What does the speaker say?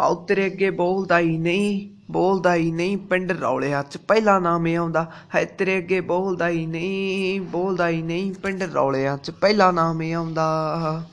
How ਤੇਰੇ ਅੱਗੇ ਬੋਲਦਾ ਹੀ ਨਹੀਂ, ਬੋਲਦਾ ਹੀ ਨਹੀਂ, ਪਿੰਡ ਰੌਲਿਆਂ 'ਚ ਪਹਿਲਾ ਨਾਮ ਆਉਂਦਾ। ਹੈ ਤੇਰੇ ਅੱਗੇ ਬੋਲਦਾ ਹੀ ਨਹੀਂ, ਬੋਲਦਾ ਹੀ ਨਹੀਂ, ਪਿੰਡ ਰੌਲਿਆਂ 'ਚ ਪਹਿਲਾ ਨਾਮ ਆਉਂਦਾ।